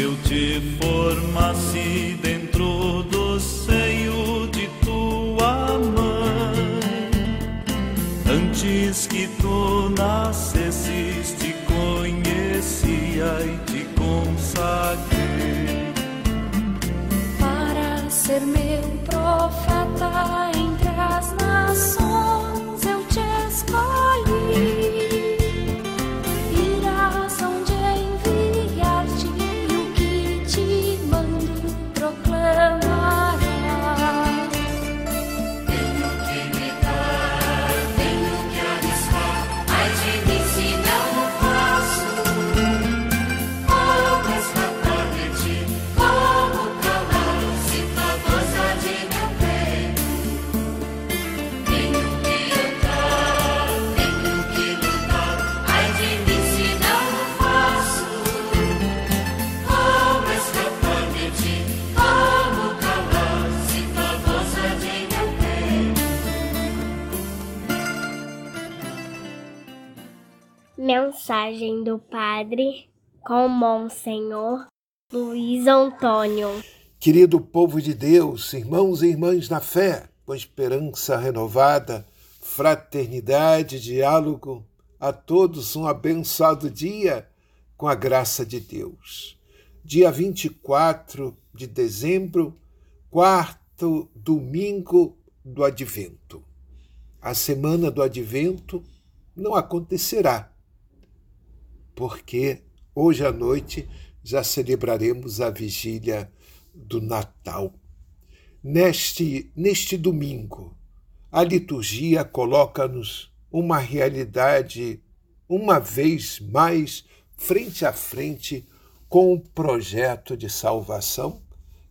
eu te formasse dentro do seio de tua mãe. Antes que tu nascesses, te conhecia e te consagrei. Para ser meu profeta Mensagem do Padre com Monsenhor Luiz Antônio. Querido povo de Deus, irmãos e irmãs na fé, com esperança renovada, fraternidade, diálogo, a todos um abençoado dia com a graça de Deus. Dia 24 de dezembro, quarto domingo do Advento. A semana do Advento não acontecerá, porque hoje à noite já celebraremos a vigília do Natal. Neste, neste domingo, a liturgia coloca-nos uma realidade, uma vez mais, frente a frente com o projeto de salvação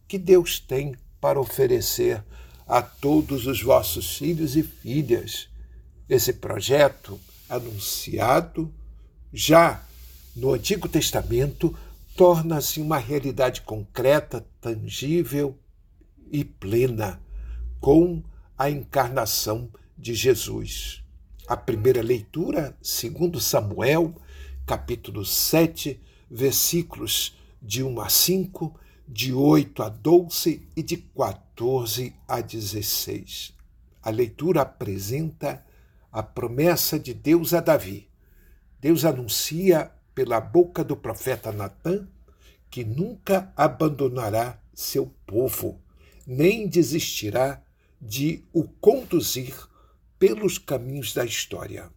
que Deus tem para oferecer a todos os vossos filhos e filhas. Esse projeto, anunciado já no Antigo Testamento, torna-se uma realidade concreta, tangível e plena com a encarnação de Jesus. A primeira leitura, segundo Samuel, capítulo 7, versículos de 1 a 5, de 8 a 12 e de 14 a 16. A leitura apresenta a promessa de Deus a Davi. Deus anuncia pela boca do profeta Natã que nunca abandonará seu povo, nem desistirá de o conduzir pelos caminhos da história.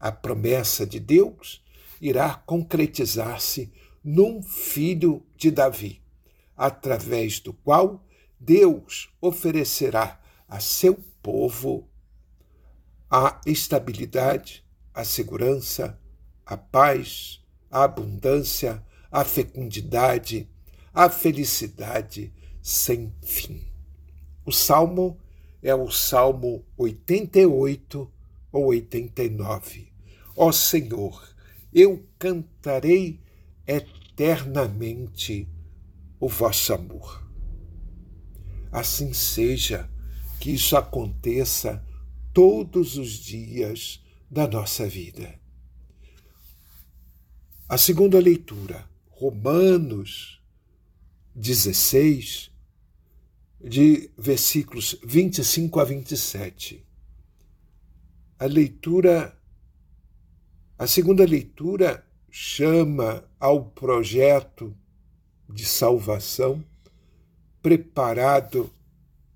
A promessa de Deus irá concretizar-se num filho de Davi, através do qual Deus oferecerá a seu povo a estabilidade, a segurança, a paz, a abundância, a fecundidade, a felicidade sem fim. O salmo é o Salmo 88 ou 89. Ó Senhor, eu cantarei eternamente o vosso amor. Assim seja, que isso aconteça todos os dias da nossa vida. A segunda leitura, Romanos 16, de versículos 25 a 27. A leitura, a segunda leitura chama ao projeto de salvação preparado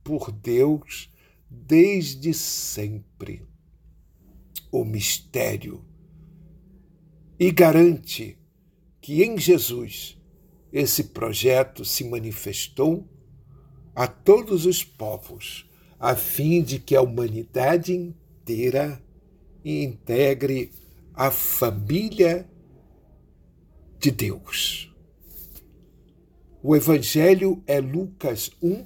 por Deus desde sempre. O mistério e garante que em Jesus esse projeto se manifestou a todos os povos, a fim de que a humanidade inteira integre a família de Deus. O Evangelho é Lucas 1,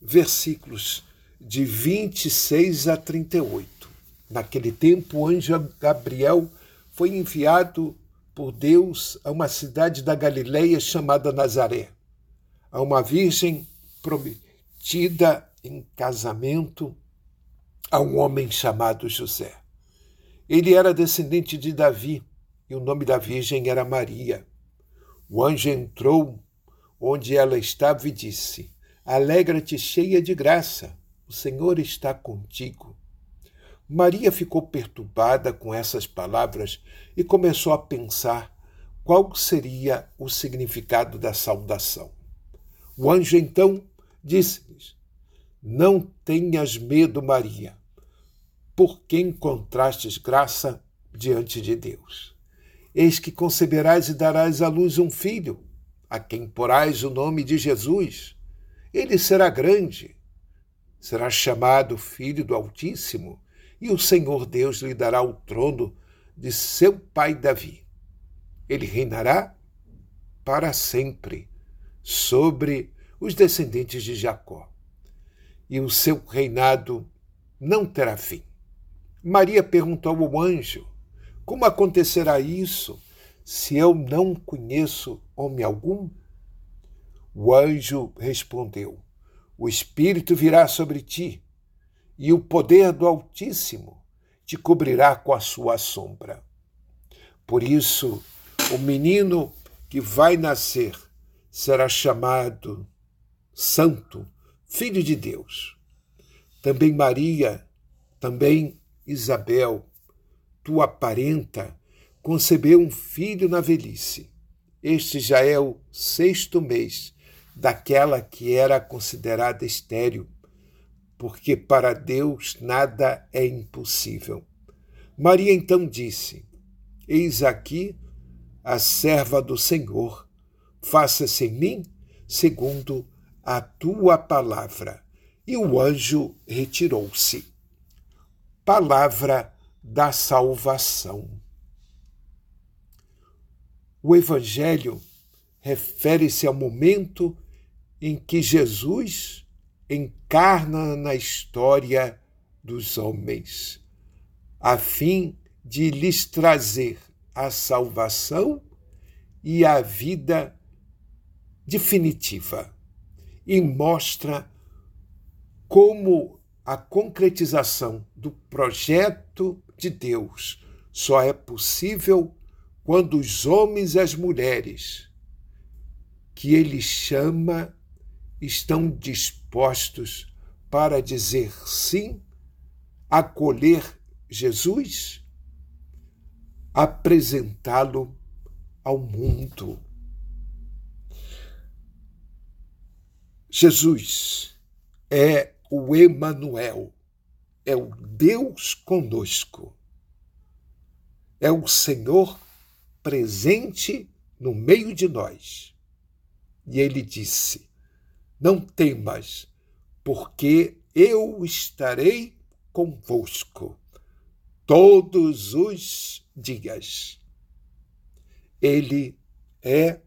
versículos de 26 a 38. Naquele tempo, o anjo Gabriel foi enviado por Deus a uma cidade da Galileia chamada Nazaré, a uma virgem prometida em casamento a um homem chamado José. Ele era descendente de Davi e o nome da virgem era Maria. O anjo entrou onde ela estava e disse: Alegra-te, cheia de graça, o Senhor está contigo. Maria ficou perturbada com essas palavras e começou a pensar qual seria o significado da saudação. O anjo então disse-lhes: Não tenhas medo, Maria, porque encontrastes graça diante de Deus. Eis que conceberás e darás à luz um filho a quem porás o nome de Jesus. Ele será grande, será chamado Filho do Altíssimo, e o Senhor Deus lhe dará o trono de seu pai Davi. Ele reinará para sempre sobre os descendentes de Jacó, e o seu reinado não terá fim. Maria perguntou ao anjo: Como acontecerá isso? se eu não conheço homem algum? O anjo respondeu: O Espírito virá sobre ti, e o poder do Altíssimo te cobrirá com a sua sombra. Por isso, o menino que vai nascer será chamado Santo, Filho de Deus. Também Maria, também Isabel, tua parenta, concebeu um filho na velhice. Este já é o sexto mês daquela que era considerada estéril, porque para Deus nada é impossível. Maria então disse: Eis aqui a serva do Senhor, faça-se em mim segundo a tua palavra. E o anjo retirou-se. Palavra da salvação. O Evangelho refere-se ao momento em que Jesus encarna na história dos homens, a fim de lhes trazer a salvação e a vida definitiva, e mostra como a concretização do projeto de Deus só é possível quando os homens e as mulheres que ele chama estão dispostos para dizer sim, acolher Jesus, apresentá-lo ao mundo. Jesus é o Emanuel, é o Deus conosco. É o Senhor presente no meio de nós. E ele disse: Não temas, porque eu estarei convosco todos os dias. Ele é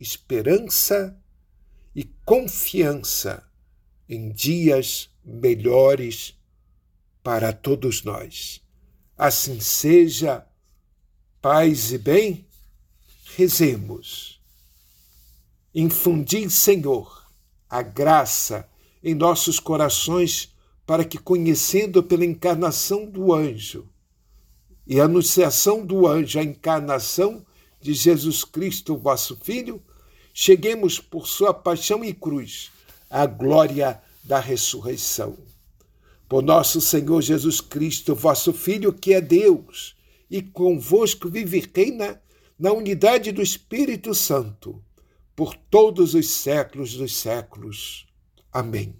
esperança e confiança em dias melhores para todos nós. Assim seja Paz e bem, rezemos. Infundi, Senhor, a graça em nossos corações para que, conhecendo pela encarnação do anjo e a anunciação do anjo, a encarnação de Jesus Cristo, vosso Filho, cheguemos por sua paixão e cruz à glória da ressurreição. Por nosso Senhor Jesus Cristo, vosso Filho, que é Deus e convosco vive e reina na unidade do Espírito Santo, por todos os séculos dos séculos. Amém.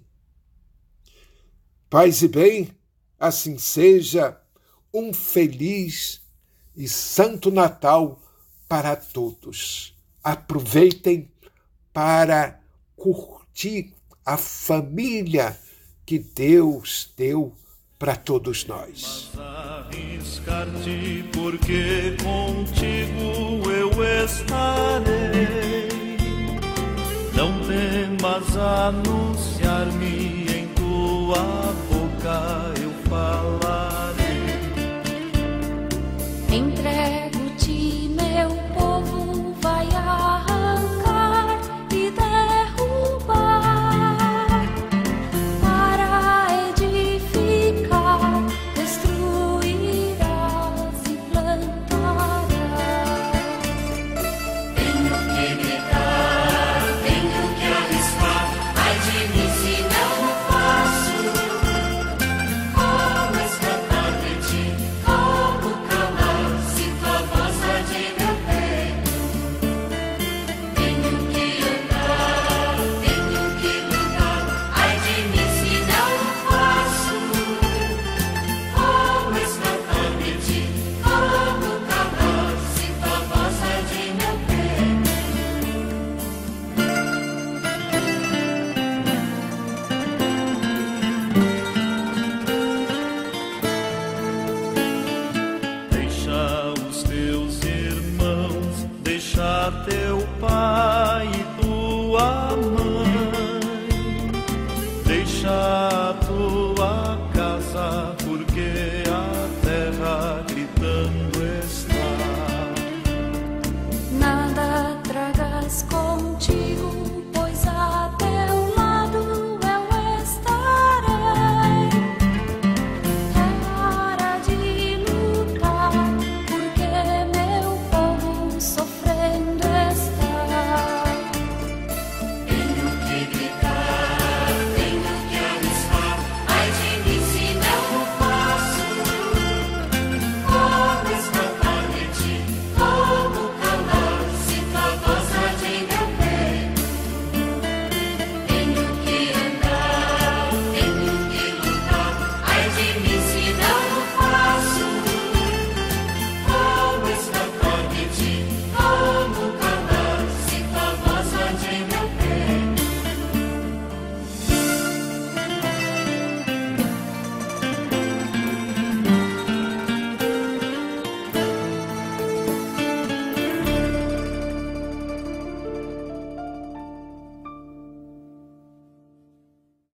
Paz e bem, assim seja, um feliz e santo Natal para todos. Aproveitem para curtir a família que Deus deu para todos nós. Arriscar-te, Não